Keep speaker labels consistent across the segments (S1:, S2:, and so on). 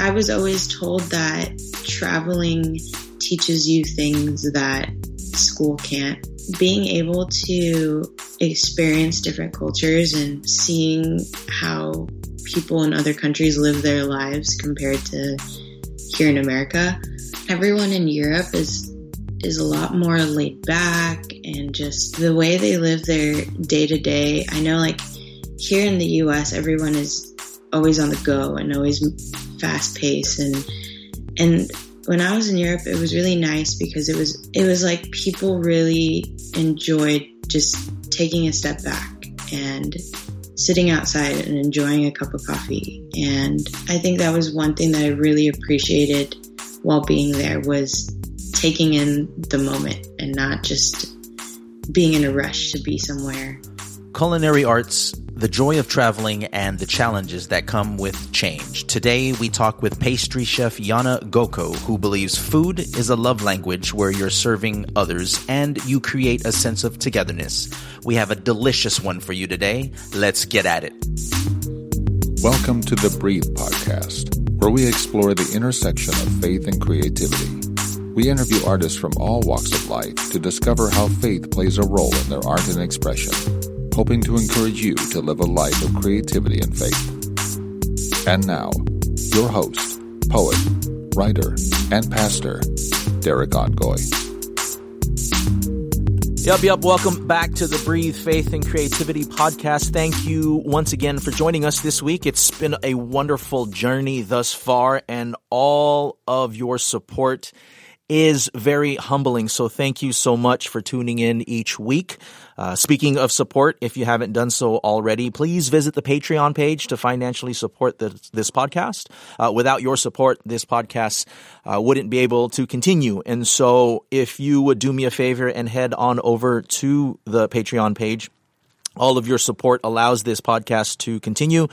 S1: I was always told that traveling teaches you things that school can't. Being able to experience different cultures and seeing how people in other countries live their lives compared to here in America. Everyone in Europe is is a lot more laid back and just the way they live their day to day. I know like here in the US everyone is always on the go and always fast pace and and when I was in Europe it was really nice because it was it was like people really enjoyed just taking a step back and sitting outside and enjoying a cup of coffee. And I think that was one thing that I really appreciated while being there was taking in the moment and not just being in a rush to be somewhere.
S2: Culinary arts the joy of traveling, and the challenges that come with change. Today, we talk with pastry chef Yana Goko, who believes food is a love language where you're serving others and you create a sense of togetherness. We have a delicious one for you today. Let's get at it.
S3: Welcome to the Breathe Podcast, where we explore the intersection of faith and creativity. We interview artists from all walks of life to discover how faith plays a role in their art and expression hoping to encourage you to live a life of creativity and faith. And now, your host, poet, writer, and pastor, Derek Ongoy.
S2: Yup, yup. Welcome back to the Breathe Faith and Creativity podcast. Thank you once again for joining us this week. It's been a wonderful journey thus far, and all of your support is very humbling. So thank you so much for tuning in each week. Uh, speaking of support, if you haven't done so already, please visit the Patreon page to financially support the, this podcast. Uh, without your support, this podcast uh, wouldn't be able to continue. And so if you would do me a favor and head on over to the Patreon page, all of your support allows this podcast to continue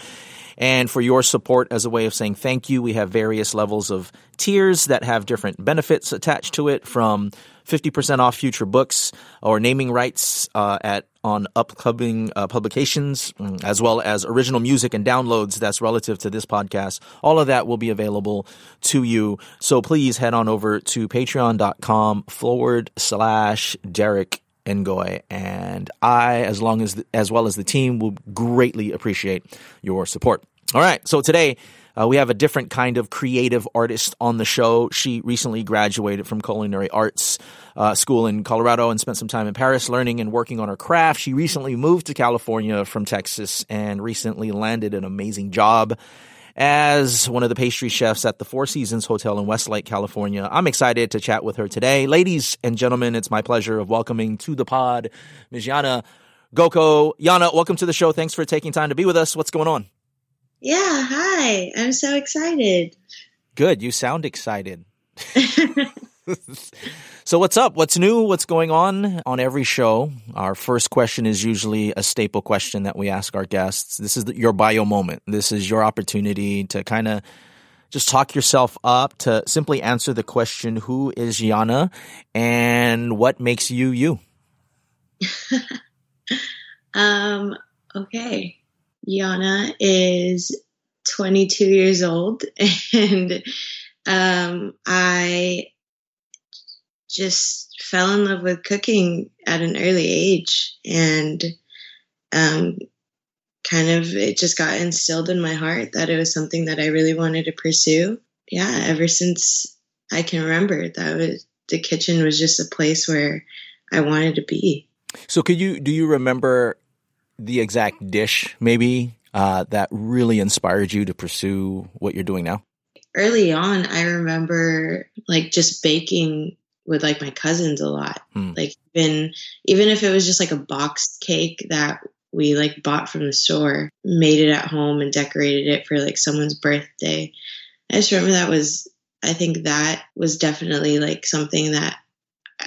S2: and for your support as a way of saying thank you. We have various levels of tiers that have different benefits attached to it from 50% off future books or naming rights uh, at on upcoming uh, publications, mm, as well as original music and downloads that's relative to this podcast. All of that will be available to you. So please head on over to patreon.com forward slash Derek Ngoy, and I, as long as the, as well as the team, will greatly appreciate your support. All right, so today. Uh, we have a different kind of creative artist on the show. She recently graduated from culinary arts uh, school in Colorado and spent some time in Paris learning and working on her craft. She recently moved to California from Texas and recently landed an amazing job as one of the pastry chefs at the Four Seasons Hotel in Westlake, California. I'm excited to chat with her today. Ladies and gentlemen, it's my pleasure of welcoming to the pod Ms. Yana Goko. Yana, welcome to the show. Thanks for taking time to be with us. What's going on?
S1: Yeah, hi. I'm so excited.
S2: Good. You sound excited. so what's up? What's new? What's going on on every show? Our first question is usually a staple question that we ask our guests. This is the, your bio moment. This is your opportunity to kind of just talk yourself up to simply answer the question, who is Yana and what makes you you?
S1: um, okay. Yana is 22 years old and um, I just fell in love with cooking at an early age and um, kind of it just got instilled in my heart that it was something that I really wanted to pursue. Yeah, ever since I can remember, that was the kitchen was just a place where I wanted to be.
S2: So, could you do you remember the exact dish maybe uh, that really inspired you to pursue what you're doing now?
S1: Early on, I remember like just baking with like my cousins a lot. Hmm. Like even even if it was just like a boxed cake that we like bought from the store, made it at home and decorated it for like someone's birthday. I just remember that was I think that was definitely like something that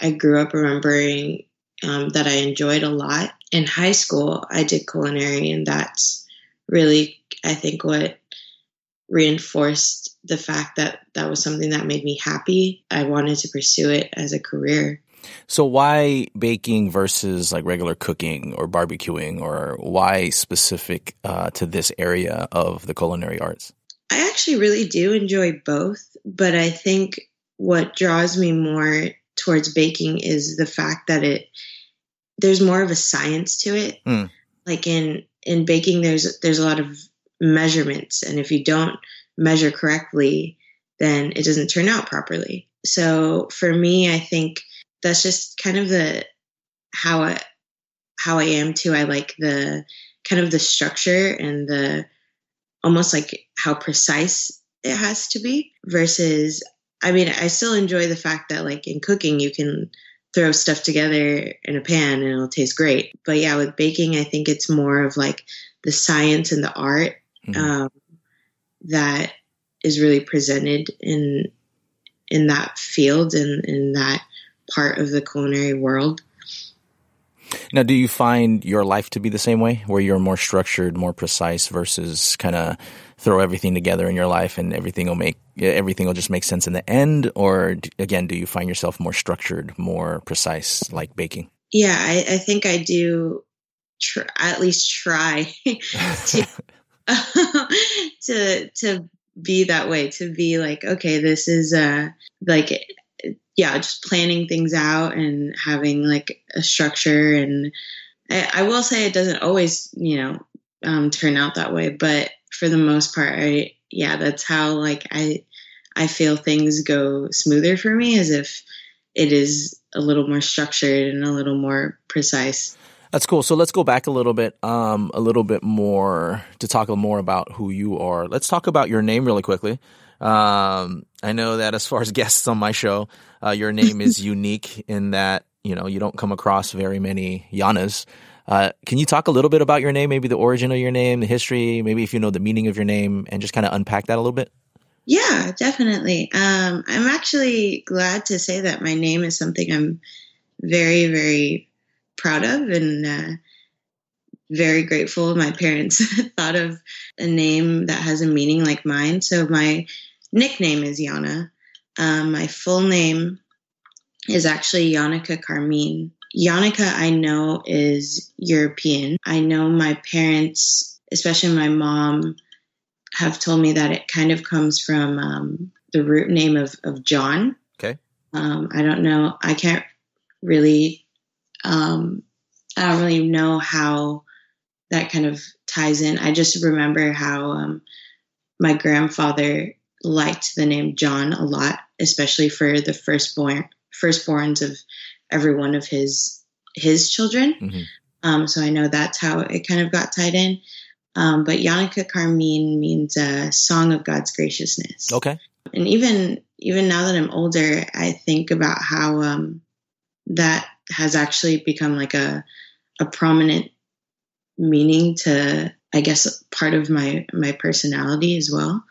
S1: I grew up remembering um, that I enjoyed a lot. In high school, I did culinary, and that's really I think what reinforced the fact that that was something that made me happy. I wanted to pursue it as a career.
S2: So why baking versus like regular cooking or barbecuing or why specific uh, to this area of the culinary arts?
S1: I actually really do enjoy both, but I think what draws me more towards baking is the fact that it there's more of a science to it.
S2: Mm.
S1: Like in in baking there's there's a lot of measurements and if you don't measure correctly, then it doesn't turn out properly. So for me, I think that's just kind of the how I how I am too. I like the kind of the structure and the almost like how precise it has to be versus I mean, I still enjoy the fact that like in cooking you can throw stuff together in a pan and it'll taste great. But yeah, with baking, I think it's more of like the science and the art mm-hmm. um, that is really presented in in that field and in that part of the culinary world.
S2: Now, do you find your life to be the same way, where you're more structured, more precise, versus kind of throw everything together in your life and everything will make everything will just make sense in the end? Or again, do you find yourself more structured, more precise, like baking?
S1: Yeah, I, I think I do. Tr- at least try to to to be that way. To be like, okay, this is uh like yeah, just planning things out and having like a structure. And I, I will say it doesn't always, you know, um, turn out that way, but for the most part, I, yeah, that's how like I, I feel things go smoother for me as if it is a little more structured and a little more precise.
S2: That's cool. So let's go back a little bit, um, a little bit more to talk more about who you are. Let's talk about your name really quickly. Um, I know that as far as guests on my show, uh, your name is unique in that you know you don't come across very many Yanas. Uh, can you talk a little bit about your name, maybe the origin of your name, the history, maybe if you know the meaning of your name, and just kind of unpack that a little bit?
S1: Yeah, definitely. Um, I'm actually glad to say that my name is something I'm very, very proud of and uh, very grateful. My parents thought of a name that has a meaning like mine. So my nickname is Yana. Um, my full name is actually Yannicka Carmine. Yannicka, I know, is European. I know my parents, especially my mom, have told me that it kind of comes from um, the root name of, of John.
S2: Okay.
S1: Um, I don't know. I can't really. Um, I don't really know how that kind of ties in. I just remember how um, my grandfather liked the name John a lot, especially for the firstborn firstborns of every one of his his children. Mm-hmm. Um, so I know that's how it kind of got tied in. Um, but Yannicka Carmine means a song of God's graciousness.
S2: Okay.
S1: And even even now that I'm older, I think about how um, that has actually become like a a prominent meaning to I guess part of my my personality as well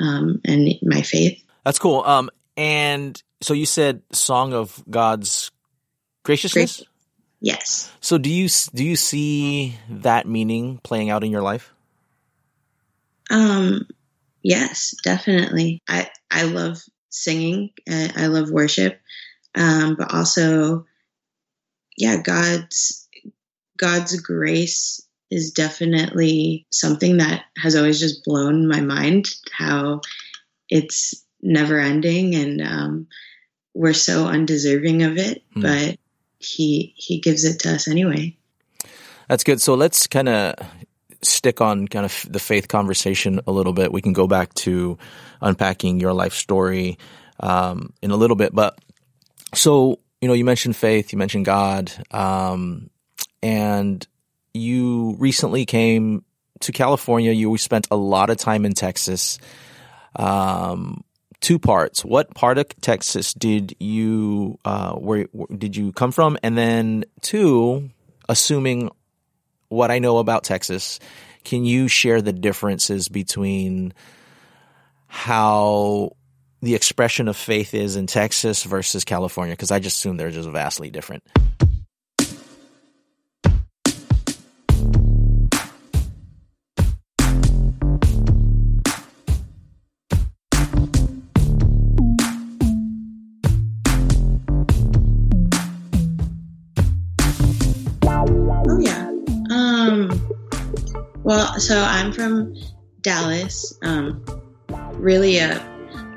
S1: um, and my faith.
S2: That's cool. Um, and so you said "Song of God's Graciousness." Gracious.
S1: Yes.
S2: So do you do you see that meaning playing out in your life?
S1: Um, yes, definitely. I I love singing. I love worship, um, but also, yeah, God's God's grace is definitely something that has always just blown my mind how it's never ending and um, we're so undeserving of it mm. but he he gives it to us anyway.
S2: That's good. So let's kind of stick on kind of the faith conversation a little bit. We can go back to unpacking your life story um, in a little bit but so you know you mentioned faith you mentioned god um, and you recently came to California. You spent a lot of time in Texas. Um, two parts. What part of Texas did you uh, where, where did you come from? And then two, assuming what I know about Texas, can you share the differences between how the expression of faith is in Texas versus California? Because I just assume they're just vastly different.
S1: Well, so I'm from Dallas, um, really a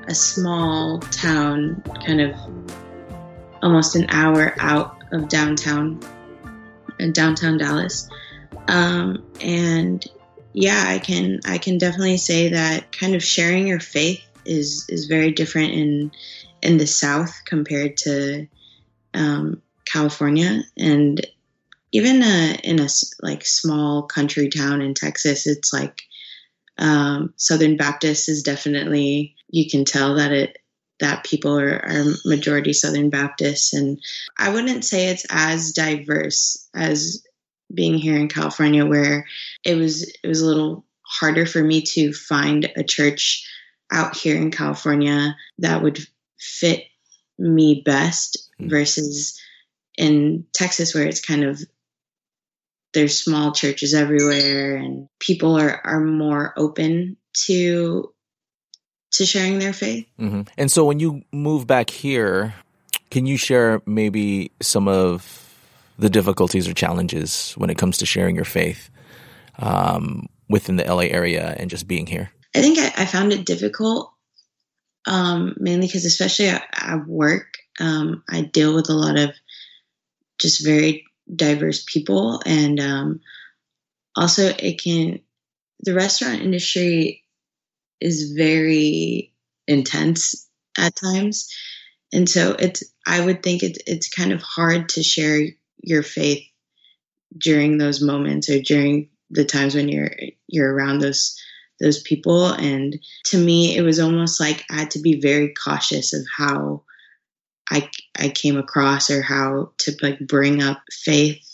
S1: a small town, kind of almost an hour out of downtown, in downtown Dallas. Um, and yeah, I can I can definitely say that kind of sharing your faith is is very different in in the South compared to um, California, and even uh, in a like small country town in Texas, it's like um, Southern Baptist is definitely you can tell that it that people are, are majority Southern Baptists, and I wouldn't say it's as diverse as being here in California, where it was it was a little harder for me to find a church out here in California that would fit me best mm. versus in Texas where it's kind of there's small churches everywhere and people are, are more open to to sharing their faith.
S2: Mm-hmm. And so when you move back here, can you share maybe some of the difficulties or challenges when it comes to sharing your faith um, within the LA area and just being here?
S1: I think I, I found it difficult um, mainly because, especially at, at work, um, I deal with a lot of just very diverse people, and um, also it can the restaurant industry is very intense at times, and so it's I would think it's it's kind of hard to share your faith during those moments or during the times when you're you're around those those people. And to me it was almost like I had to be very cautious of how I I came across or how to like bring up faith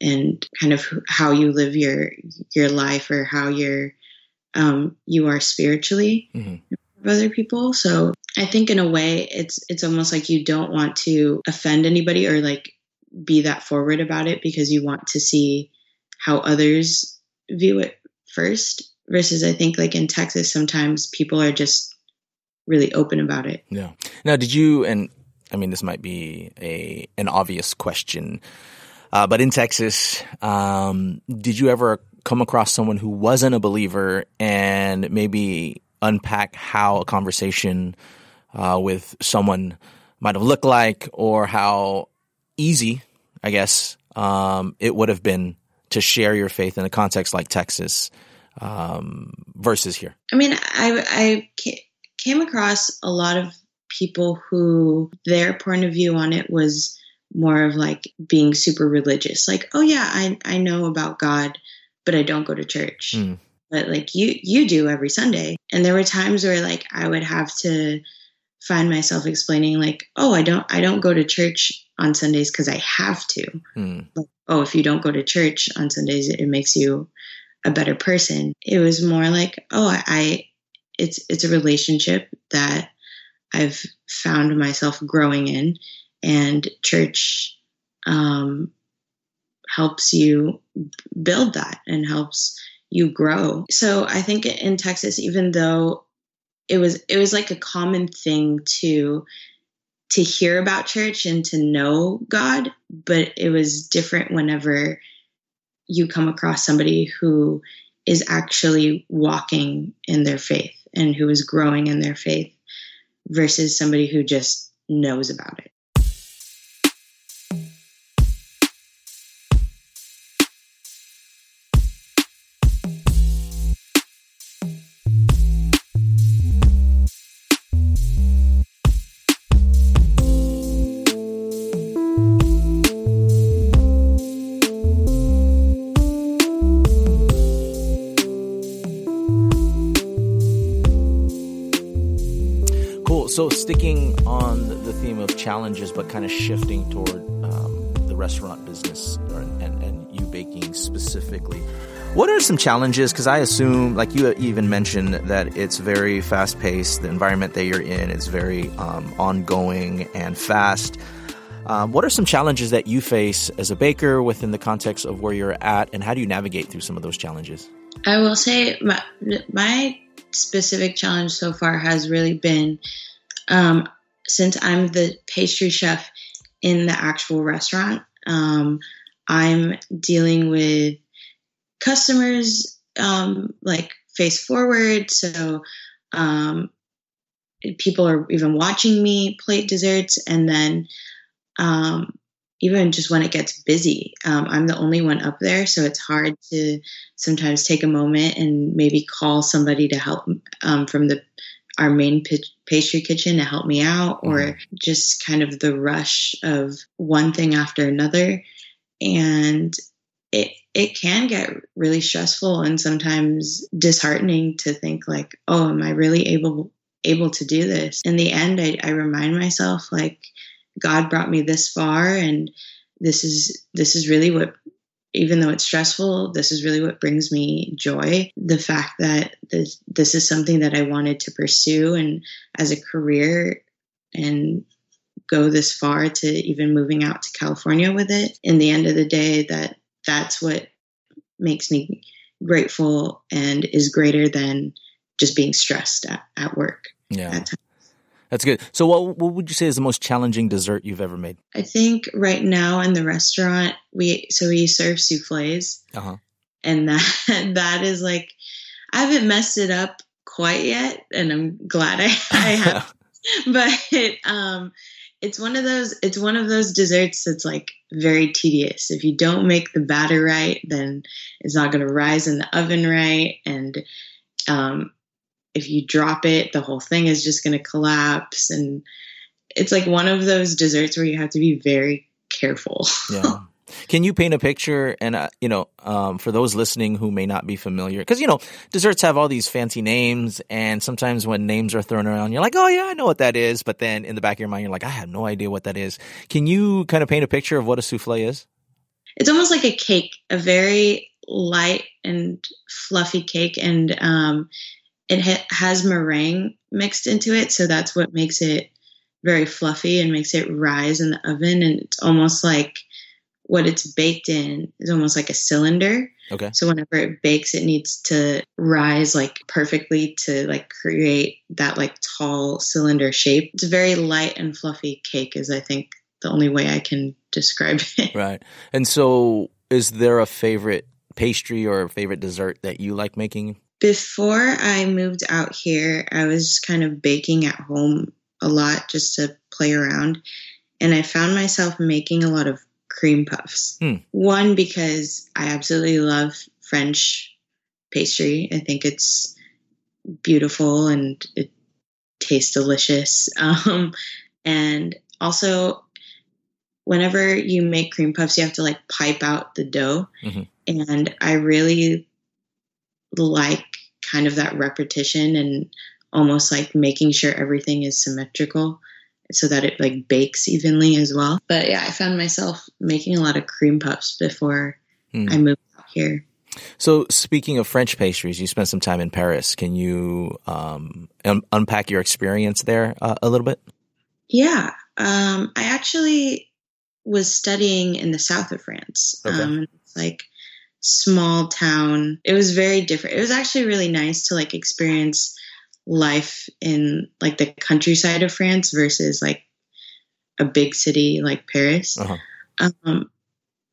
S1: and kind of how you live your your life or how you're um, you are spiritually mm-hmm. other people so I think in a way it's it's almost like you don't want to offend anybody or like be that forward about it because you want to see how others view it first versus I think like in Texas sometimes people are just really open about it.
S2: Yeah. Now, did you and I mean this might be a an obvious question, uh, but in Texas, um, did you ever come across someone who wasn't a believer and maybe unpack how a conversation uh, with someone might have looked like or how easy, I guess, um, it would have been to share your faith in a context like Texas um, versus here?
S1: I mean, I, I came across a lot of people who their point of view on it was more of like being super religious. Like, oh yeah, I, I know about God, but I don't go to church. Mm. But like you you do every Sunday. And there were times where like I would have to find myself explaining like, oh, I don't I don't go to church on Sundays because I have to. Mm. Like, oh, if you don't go to church on Sundays, it, it makes you a better person. It was more like, oh, I, I it's it's a relationship that I've found myself growing in, and church um, helps you build that and helps you grow. So I think in Texas, even though it was it was like a common thing to to hear about church and to know God, but it was different whenever you come across somebody who is actually walking in their faith and who is growing in their faith versus somebody who just knows about it.
S2: So, sticking on the theme of challenges, but kind of shifting toward um, the restaurant business or, and, and you baking specifically, what are some challenges? Because I assume, like you even mentioned, that it's very fast paced. The environment that you're in is very um, ongoing and fast. Um, what are some challenges that you face as a baker within the context of where you're at, and how do you navigate through some of those challenges?
S1: I will say my, my specific challenge so far has really been um, since I'm the pastry chef in the actual restaurant, um, I'm dealing with customers um, like face forward. So um, people are even watching me plate desserts. And then um, even just when it gets busy, um, I'm the only one up there. So it's hard to sometimes take a moment and maybe call somebody to help um, from the our main pastry kitchen to help me out, or mm-hmm. just kind of the rush of one thing after another. And it it can get really stressful and sometimes disheartening to think like, oh, am I really able able to do this? In the end, I, I remind myself like God brought me this far, and this is this is really what even though it's stressful, this is really what brings me joy. The fact that this, this is something that I wanted to pursue and as a career and go this far to even moving out to California with it. In the end of the day, that that's what makes me grateful and is greater than just being stressed at, at work.
S2: Yeah. That's good. So, what what would you say is the most challenging dessert you've ever made?
S1: I think right now in the restaurant we so we serve soufflés, uh-huh. and that that is like I haven't messed it up quite yet, and I'm glad I, I have. but um, it's one of those it's one of those desserts that's like very tedious if you don't make the batter right then it's not going to rise in the oven right and um, if you drop it the whole thing is just going to collapse and it's like one of those desserts where you have to be very careful
S2: yeah Can you paint a picture? And uh, you know, um, for those listening who may not be familiar, because you know, desserts have all these fancy names, and sometimes when names are thrown around, you're like, "Oh yeah, I know what that is," but then in the back of your mind, you're like, "I have no idea what that is." Can you kind of paint a picture of what a souffle is?
S1: It's almost like a cake, a very light and fluffy cake, and um, it ha- has meringue mixed into it, so that's what makes it very fluffy and makes it rise in the oven, and it's almost like what it's baked in is almost like a cylinder.
S2: Okay.
S1: So whenever it bakes, it needs to rise like perfectly to like create that like tall cylinder shape. It's a very light and fluffy cake, is I think the only way I can describe it.
S2: Right. And so, is there a favorite pastry or a favorite dessert that you like making?
S1: Before I moved out here, I was kind of baking at home a lot just to play around. And I found myself making a lot of cream puffs. Hmm. One, because I absolutely love French pastry. I think it's beautiful and it tastes delicious. Um, and also, whenever you make cream puffs, you have to like pipe out the dough. Mm-hmm. And I really like kind of that repetition and almost like making sure everything is symmetrical so that it like bakes evenly as well. But yeah, I found myself making a lot of cream puffs before mm. I moved out here.
S2: So, speaking of French pastries, you spent some time in Paris. Can you um, un- unpack your experience there uh, a little bit?
S1: Yeah, um, I actually was studying in the south of France. Okay. Um, like small town. It was very different. It was actually really nice to like experience life in like the countryside of France versus like a big city like Paris. Uh-huh. Um,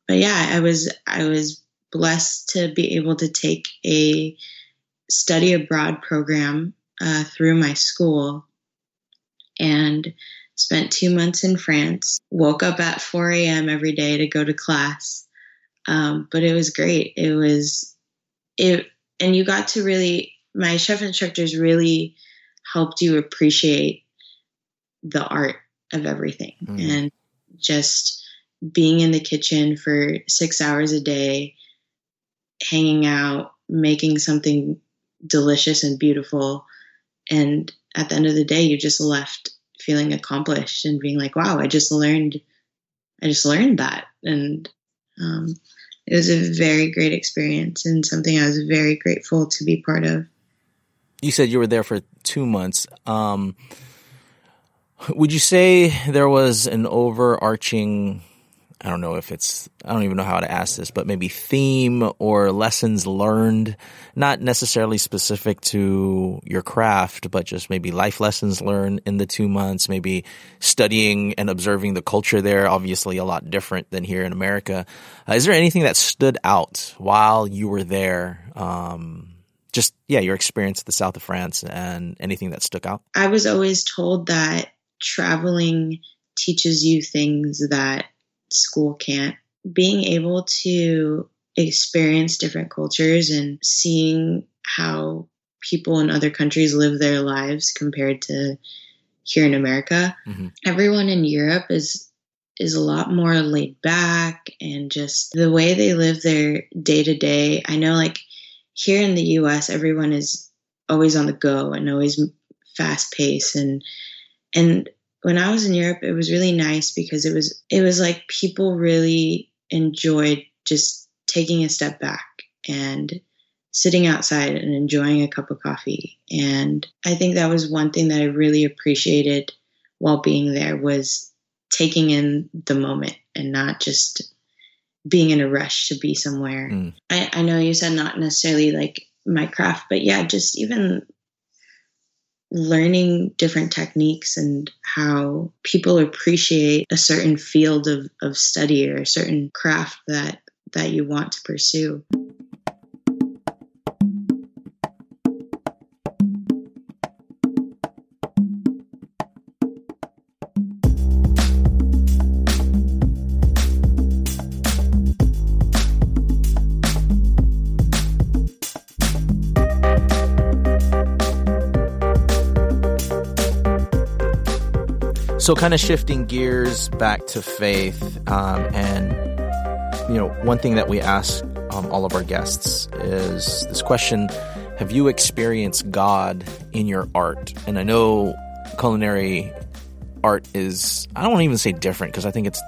S1: but yeah, I was I was blessed to be able to take a study abroad program uh, through my school and spent two months in France. Woke up at 4 a.m. every day to go to class, um, but it was great. It was it, and you got to really my chef instructors really helped you appreciate the art of everything mm. and just being in the kitchen for six hours a day, hanging out, making something delicious and beautiful. And at the end of the day, you just left feeling accomplished and being like, wow, I just learned, I just learned that. And um, it was a very great experience and something I was very grateful to be part of
S2: you said you were there for two months. Um, would you say there was an overarching I don't know if it's, I don't even know how to ask this, but maybe theme or lessons learned, not necessarily specific to your craft, but just maybe life lessons learned in the two months, maybe studying and observing the culture there, obviously a lot different than here in America. Uh, is there anything that stood out while you were there? Um, just yeah, your experience at the south of France and anything that stuck out.
S1: I was always told that traveling teaches you things that school can't. Being able to experience different cultures and seeing how people in other countries live their lives compared to here in America. Mm-hmm. Everyone in Europe is is a lot more laid back and just the way they live their day to day. I know like here in the US everyone is always on the go and always fast paced and and when I was in Europe it was really nice because it was it was like people really enjoyed just taking a step back and sitting outside and enjoying a cup of coffee. And I think that was one thing that I really appreciated while being there was taking in the moment and not just being in a rush to be somewhere. Mm. I, I know you said not necessarily like my craft, but yeah, just even learning different techniques and how people appreciate a certain field of, of study or a certain craft that that you want to pursue.
S2: So, kind of shifting gears back to faith, um, and you know, one thing that we ask um, all of our guests is this question: Have you experienced God in your art? And I know culinary art is I don't even say different because I think it's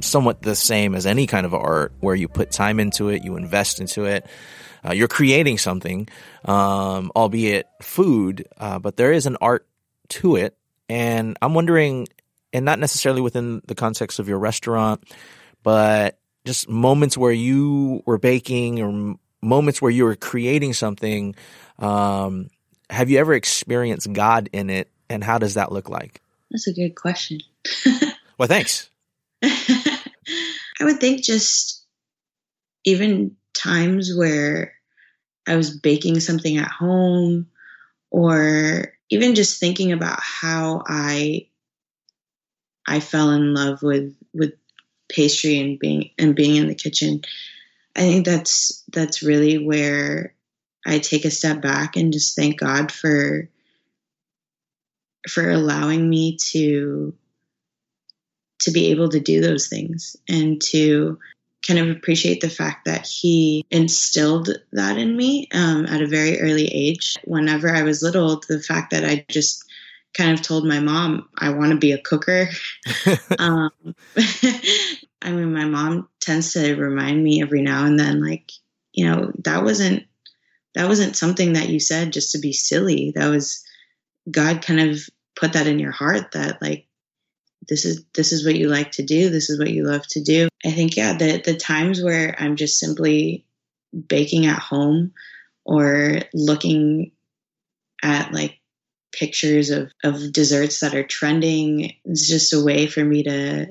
S2: somewhat the same as any kind of art where you put time into it, you invest into it. Uh, you're creating something, um, albeit food, uh, but there is an art to it. And I'm wondering, and not necessarily within the context of your restaurant, but just moments where you were baking or moments where you were creating something. Um, have you ever experienced God in it, and how does that look like?
S1: That's a good question.
S2: well, thanks.
S1: I would think just even times where I was baking something at home or even just thinking about how I I fell in love with with pastry and being and being in the kitchen. I think that's that's really where I take a step back and just thank God for for allowing me to to be able to do those things and to kind of appreciate the fact that he instilled that in me um, at a very early age. Whenever I was little, the fact that I just kind of told my mom I want to be a cooker. um, I mean, my mom tends to remind me every now and then, like, you know, that wasn't that wasn't something that you said just to be silly. That was God kind of put that in your heart that like this is this is what you like to do. This is what you love to do. I think yeah the the times where i'm just simply baking at home or looking at like pictures of of desserts that are trending it's just a way for me to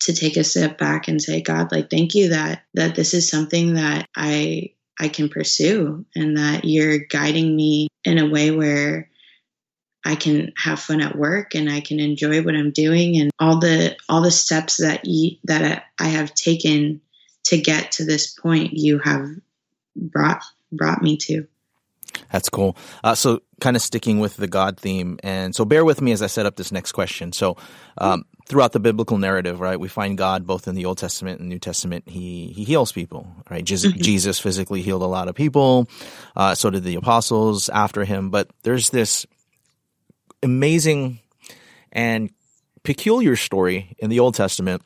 S1: to take a step back and say god like thank you that that this is something that i i can pursue and that you're guiding me in a way where I can have fun at work and I can enjoy what I'm doing and all the all the steps that you, that I have taken to get to this point you have brought brought me to.
S2: That's cool. Uh, so, kind of sticking with the God theme, and so bear with me as I set up this next question. So, um, throughout the biblical narrative, right, we find God both in the Old Testament and New Testament. He he heals people, right? Jesus, mm-hmm. Jesus physically healed a lot of people. Uh, so did the apostles after him. But there's this amazing and peculiar story in the Old Testament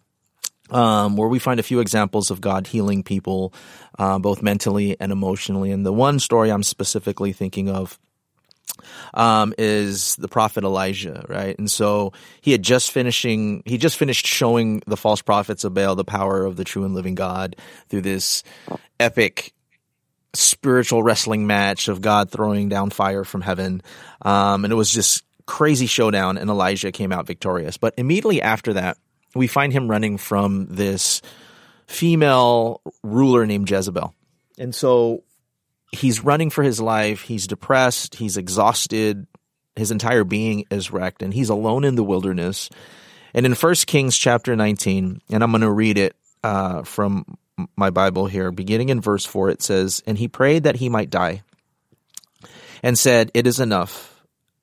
S2: um, where we find a few examples of God healing people, uh, both mentally and emotionally. And the one story I'm specifically thinking of um, is the prophet Elijah, right? And so he had just finishing, he just finished showing the false prophets of Baal the power of the true and living God through this epic spiritual wrestling match of God throwing down fire from heaven. Um, and it was just crazy showdown, and Elijah came out victorious. But immediately after that, we find him running from this female ruler named Jezebel. And so he's running for his life. He's depressed. He's exhausted. His entire being is wrecked, and he's alone in the wilderness. And in First Kings chapter 19, and I'm going to read it uh, from my Bible here, beginning in verse 4, it says, And he prayed that he might die, and said, It is enough.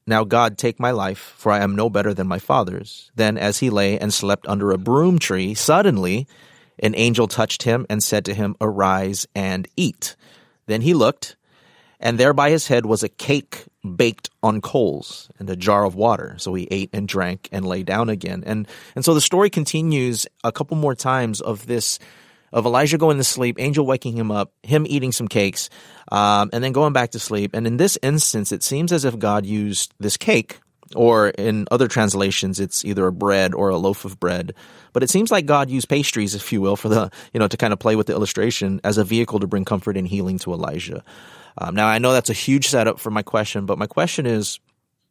S2: Now, God, take my life, for I am no better than my fathers. Then, as he lay and slept under a broom tree, suddenly an angel touched him and said to him, Arise and eat. Then he looked, and there by his head was a cake baked on coals and a jar of water. So he ate and drank and lay down again. And and so the story continues a couple more times of this of Elijah going to sleep, angel waking him up, him eating some cakes, um, and then going back to sleep. And in this instance, it seems as if God used this cake, or in other translations, it's either a bread or a loaf of bread. But it seems like God used pastries, if you will, for the you know to kind of play with the illustration as a vehicle to bring comfort and healing to Elijah. Um, now, I know that's a huge setup for my question, but my question is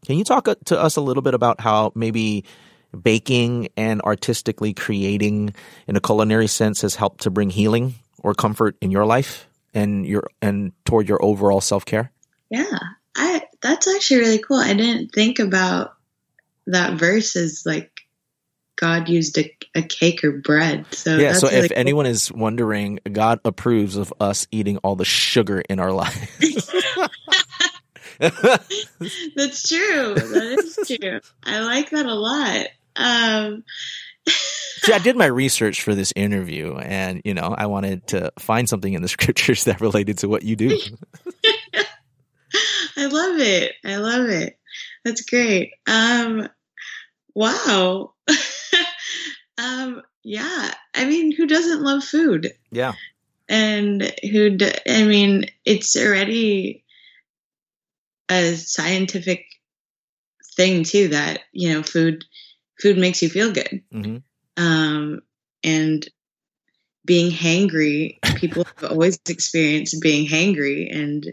S2: can you talk to us a little bit about how maybe baking and artistically creating in a culinary sense has helped to bring healing or comfort in your life and your and toward your overall self-care?
S1: Yeah. I that's actually really cool. I didn't think about that verse as like God used a, a cake or bread. So
S2: yeah. So
S1: really
S2: if
S1: cool.
S2: anyone is wondering, God approves of us eating all the sugar in our life.
S1: That's true. That is true. I like that a lot. Um,
S2: See, I did my research for this interview, and you know, I wanted to find something in the scriptures that related to what you do.
S1: I love it. I love it. That's great. Um, wow. um, yeah. I mean, who doesn't love food?
S2: Yeah.
S1: And who, d- I mean, it's already a scientific thing too that, you know, food, food makes you feel good.
S2: hmm
S1: Um, and being hangry, people have always experienced being hangry and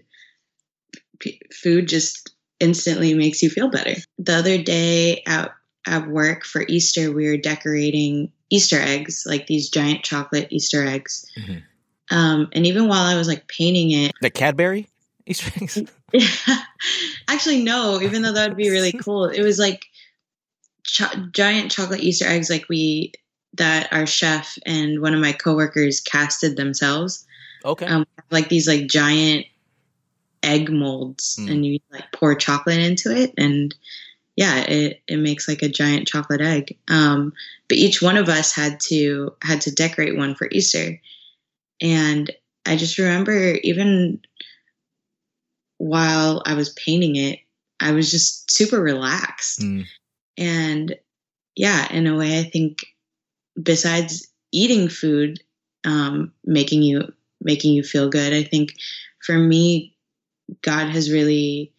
S1: p- food just instantly makes you feel better. The other day at, at work for Easter, we were decorating Easter eggs, like these giant chocolate Easter eggs.
S2: Mhm.
S1: Um, and even while I was like painting it,
S2: The Cadbury Easter eggs.
S1: actually, no, even though that would be really cool, it was like cho- giant chocolate Easter eggs, like we, that our chef and one of my coworkers casted themselves.
S2: Okay.
S1: um, like these like giant egg molds
S2: Mm.
S1: and you like pour chocolate into it and yeah it, it makes like a giant chocolate egg um, but each one of us had to had to decorate one for easter and i just remember even while i was painting it i was just super relaxed
S2: Mm.
S1: And yeah in a way i think besides eating food um, making you making you feel good i think for me god has really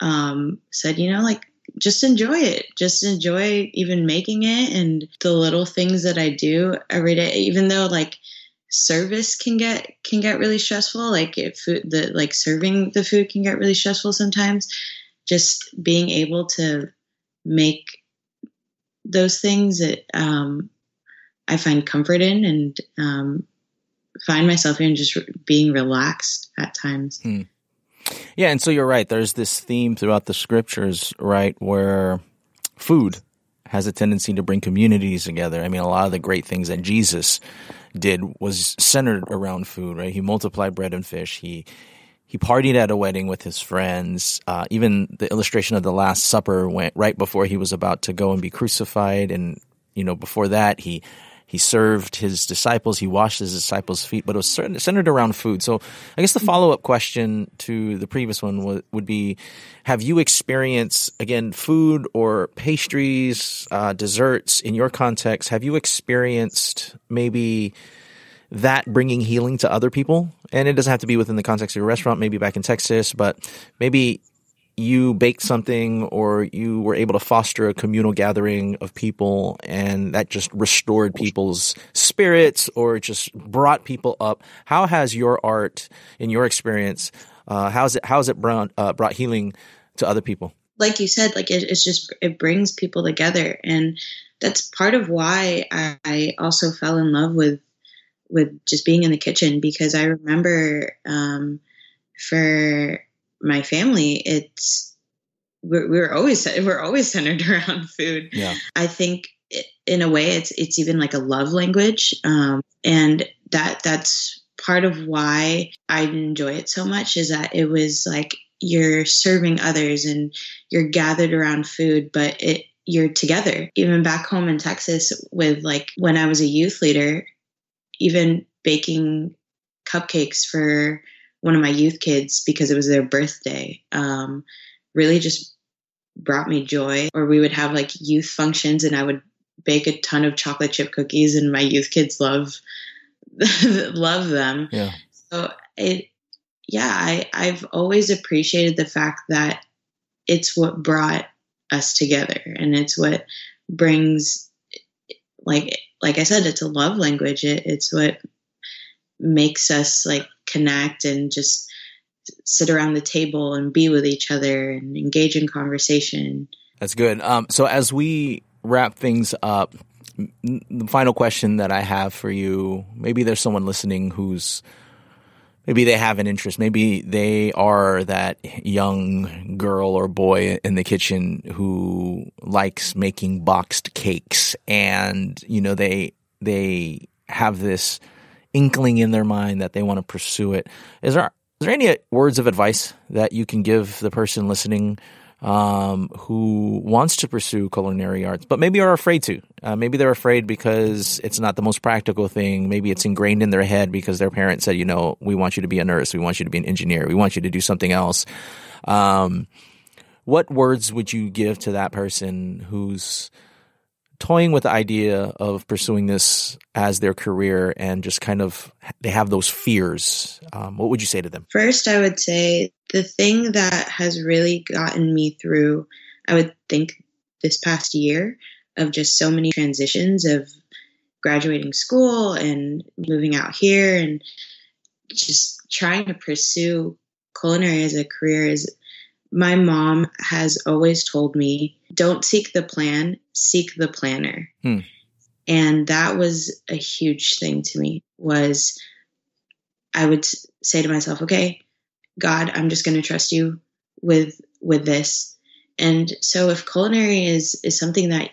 S1: um, said you know like just enjoy it. Just enjoy even making it and the little things that i do every day. Even though like service can get can get really stressful like if food the like serving the food can get really stressful sometimes just being able to make those things that um, I find comfort in and um, find myself in just being relaxed at times.
S2: Yeah, and so you're right. There's this theme throughout the scriptures, right, where food has a tendency to bring communities together. I mean, a lot of the great things that Jesus did was centered around food, right? He multiplied bread and fish. He he partied at a wedding with his friends. Uh, even the illustration of the Last Supper went right before he was about to go and be crucified, and you know, before that, he he served his disciples. He washed his disciples' feet, but it was centered around food. So, I guess the follow up question to the previous one would, be: Have you experienced again food or pastries, uh, desserts in your context? Have you experienced maybe? That bringing healing to other people. And it doesn't have to be within the context of your restaurant, maybe back in Texas, but maybe you baked something or you were able to foster a communal gathering of people and that just restored people's spirits or just brought people up. How has your art, in your experience, uh, how's it, how's it brought, uh, brought healing to other people?
S1: Like you said, like it, it's just it brings people together, and that's part of why I, I also fell in love with with just being in the kitchen because I remember um, for my family, it's we're, we're always we're always centered around food.
S2: Yeah.
S1: I think in a way it's it's even like a love language, um, and that that's part of why I enjoy it so much is that it was like you're serving others and you're gathered around food, but it you're together. Even back home in Texas, with like when I was a youth leader, even baking cupcakes for one of my youth kids because it was their birthday um, really just brought me joy. Or we would have like youth functions and I would bake a ton of chocolate chip cookies and my youth kids love love them.
S2: Yeah.
S1: So it yeah, I, I've always appreciated the fact that it's what brought us together and it's what brings like like I said, it's a love language. It, it's what makes us like connect and just sit around the table and be with each other and engage in conversation.
S2: That's good. Um, so as we wrap things up, the final question that I have for you, maybe there's someone listening who's maybe they have an interest. Maybe they are that young girl or boy in the kitchen who likes making boxed cakes and, you know, they, they have this inkling in their mind that they want to pursue it. Is there, is there any words of advice that you can give the person listening um, who wants to pursue culinary arts, but maybe are afraid to. Uh, maybe they're afraid because it's not the most practical thing. Maybe it's ingrained in their head because their parents said, you know, we want you to be a nurse, we want you to be an engineer, we want you to do something else. Um, what words would you give to that person who's toying with the idea of pursuing this as their career and just kind of they have those fears. Um, what would you say to them?
S1: First i would say the thing that has really gotten me through i would think this past year of just so many transitions of graduating school and moving out here and just trying to pursue culinary as a career is my mom has always told me don't seek the plan seek the planner
S2: hmm.
S1: and that was a huge thing to me was i would say to myself okay god i'm just going to trust you with with this and so if culinary is is something that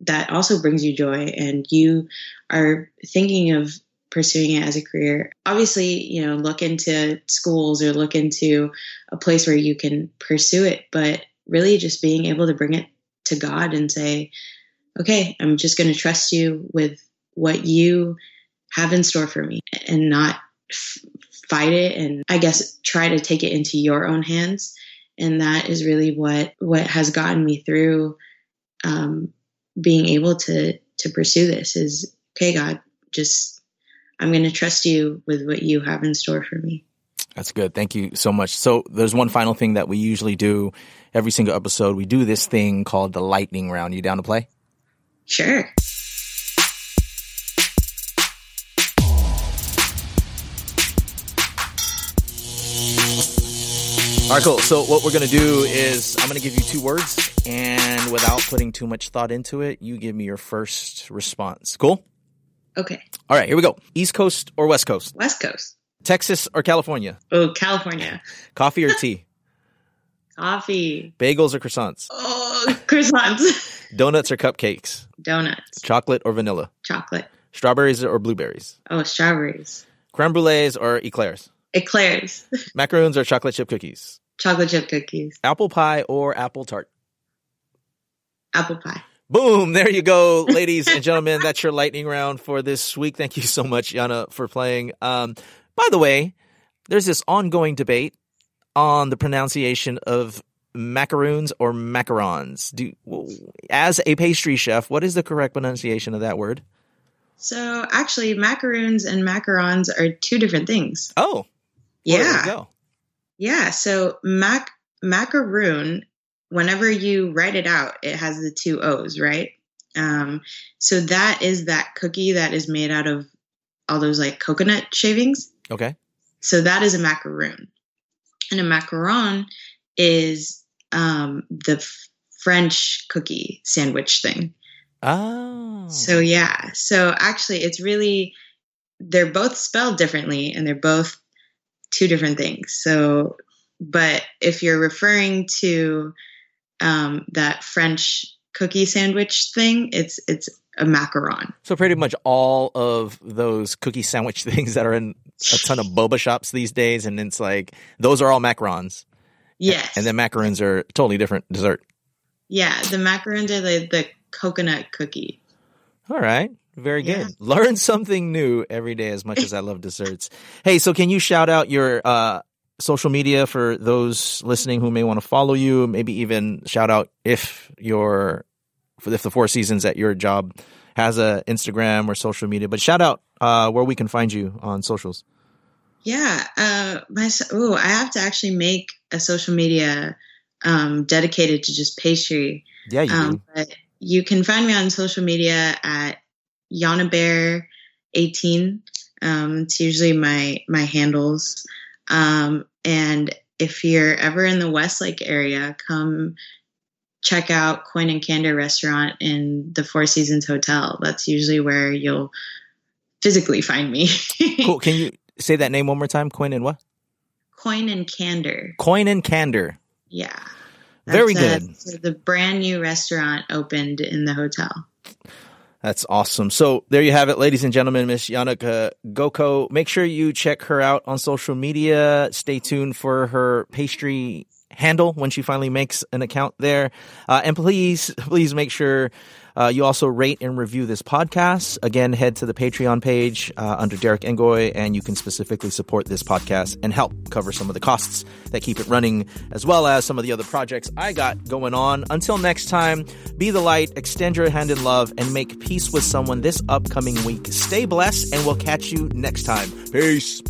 S1: that also brings you joy and you are thinking of pursuing it as a career. Obviously, you know, look into schools or look into a place where you can pursue it, but really just being able to bring it to God and say, okay, I'm just going to trust you with what you have in store for me and not f- fight it and I guess try to take it into your own hands. And that is really what what has gotten me through um, being able to to pursue this is okay, God, just I'm going to trust you with what you have in store for me.
S2: That's good. Thank you so much. So there's one final thing that we usually do every single episode. We do this thing called the lightning round. You down to play?
S1: Sure.
S2: All right, cool. So what we're going to do is I'm going to give you two words and without putting too much thought into it, you give me your first response. Cool?
S1: Okay.
S2: All right, here we go. East Coast or West Coast?
S1: West Coast.
S2: Texas or California?
S1: Oh, California.
S2: Coffee or tea?
S1: Coffee.
S2: Bagels or croissants?
S1: Oh, croissants.
S2: Donuts or cupcakes?
S1: Donuts.
S2: Chocolate or vanilla?
S1: Chocolate.
S2: Strawberries or blueberries?
S1: Oh, strawberries.
S2: Creme brulees or eclairs?
S1: Eclairs.
S2: Macaroons or chocolate chip cookies?
S1: Chocolate chip cookies.
S2: Apple pie or apple tart?
S1: Apple pie.
S2: Boom! There you go, ladies and gentlemen. That's your lightning round for this week. Thank you so much, Yana, for playing. Um, by the way, there's this ongoing debate on the pronunciation of macaroons or macarons. Do as a pastry chef, what is the correct pronunciation of that word?
S1: So actually, macaroons and macarons are two different things.
S2: Oh,
S1: yeah, yeah. So mac macaroon whenever you write it out, it has the two O's, right? Um, so that is that cookie that is made out of all those like coconut shavings.
S2: Okay.
S1: So that is a macaroon. And a macaron is um, the f- French cookie sandwich thing.
S2: Oh.
S1: So yeah. So actually, it's really, they're both spelled differently and they're both two different things. So, but if you're referring to um, that French cookie sandwich thing, it's it's a macaron.
S2: So pretty much all of those cookie sandwich things that are in a ton of boba shops these days, and it's like those are all macarons.
S1: Yes,
S2: and then macarons are totally different dessert.
S1: Yeah, the macarons are the the coconut cookie.
S2: All right. Very good. Yeah. Learn something new every day as much as I love desserts. Hey, so can you shout out your uh, social media for those listening who may want to follow you? Maybe even shout out if your if the Four Seasons at your job has a Instagram or social media. But shout out uh, where we can find you on socials.
S1: Yeah, uh, my oh, I have to actually make a social media um, dedicated to just pastry.
S2: Yeah, you um,
S1: But you can find me on social media at Yana Bear 18. Um, it's usually my my handles. Um, and if you're ever in the Westlake area, come check out Coin and Candor restaurant in the Four Seasons Hotel. That's usually where you'll physically find me.
S2: cool. Can you say that name one more time? Coin and what?
S1: Coin and Candor.
S2: Coin and Candor.
S1: Yeah.
S2: Very good.
S1: A, the brand new restaurant opened in the hotel.
S2: That's awesome. So there you have it, ladies and gentlemen, Miss Yannicka Goko. Make sure you check her out on social media. Stay tuned for her pastry handle when she finally makes an account there. Uh, and please, please make sure uh, you also rate and review this podcast. Again, head to the Patreon page uh, under Derek Engoy, and you can specifically support this podcast and help cover some of the costs that keep it running, as well as some of the other projects I got going on. Until next time, be the light, extend your hand in love, and make peace with someone this upcoming week. Stay blessed, and we'll catch you next time. Peace.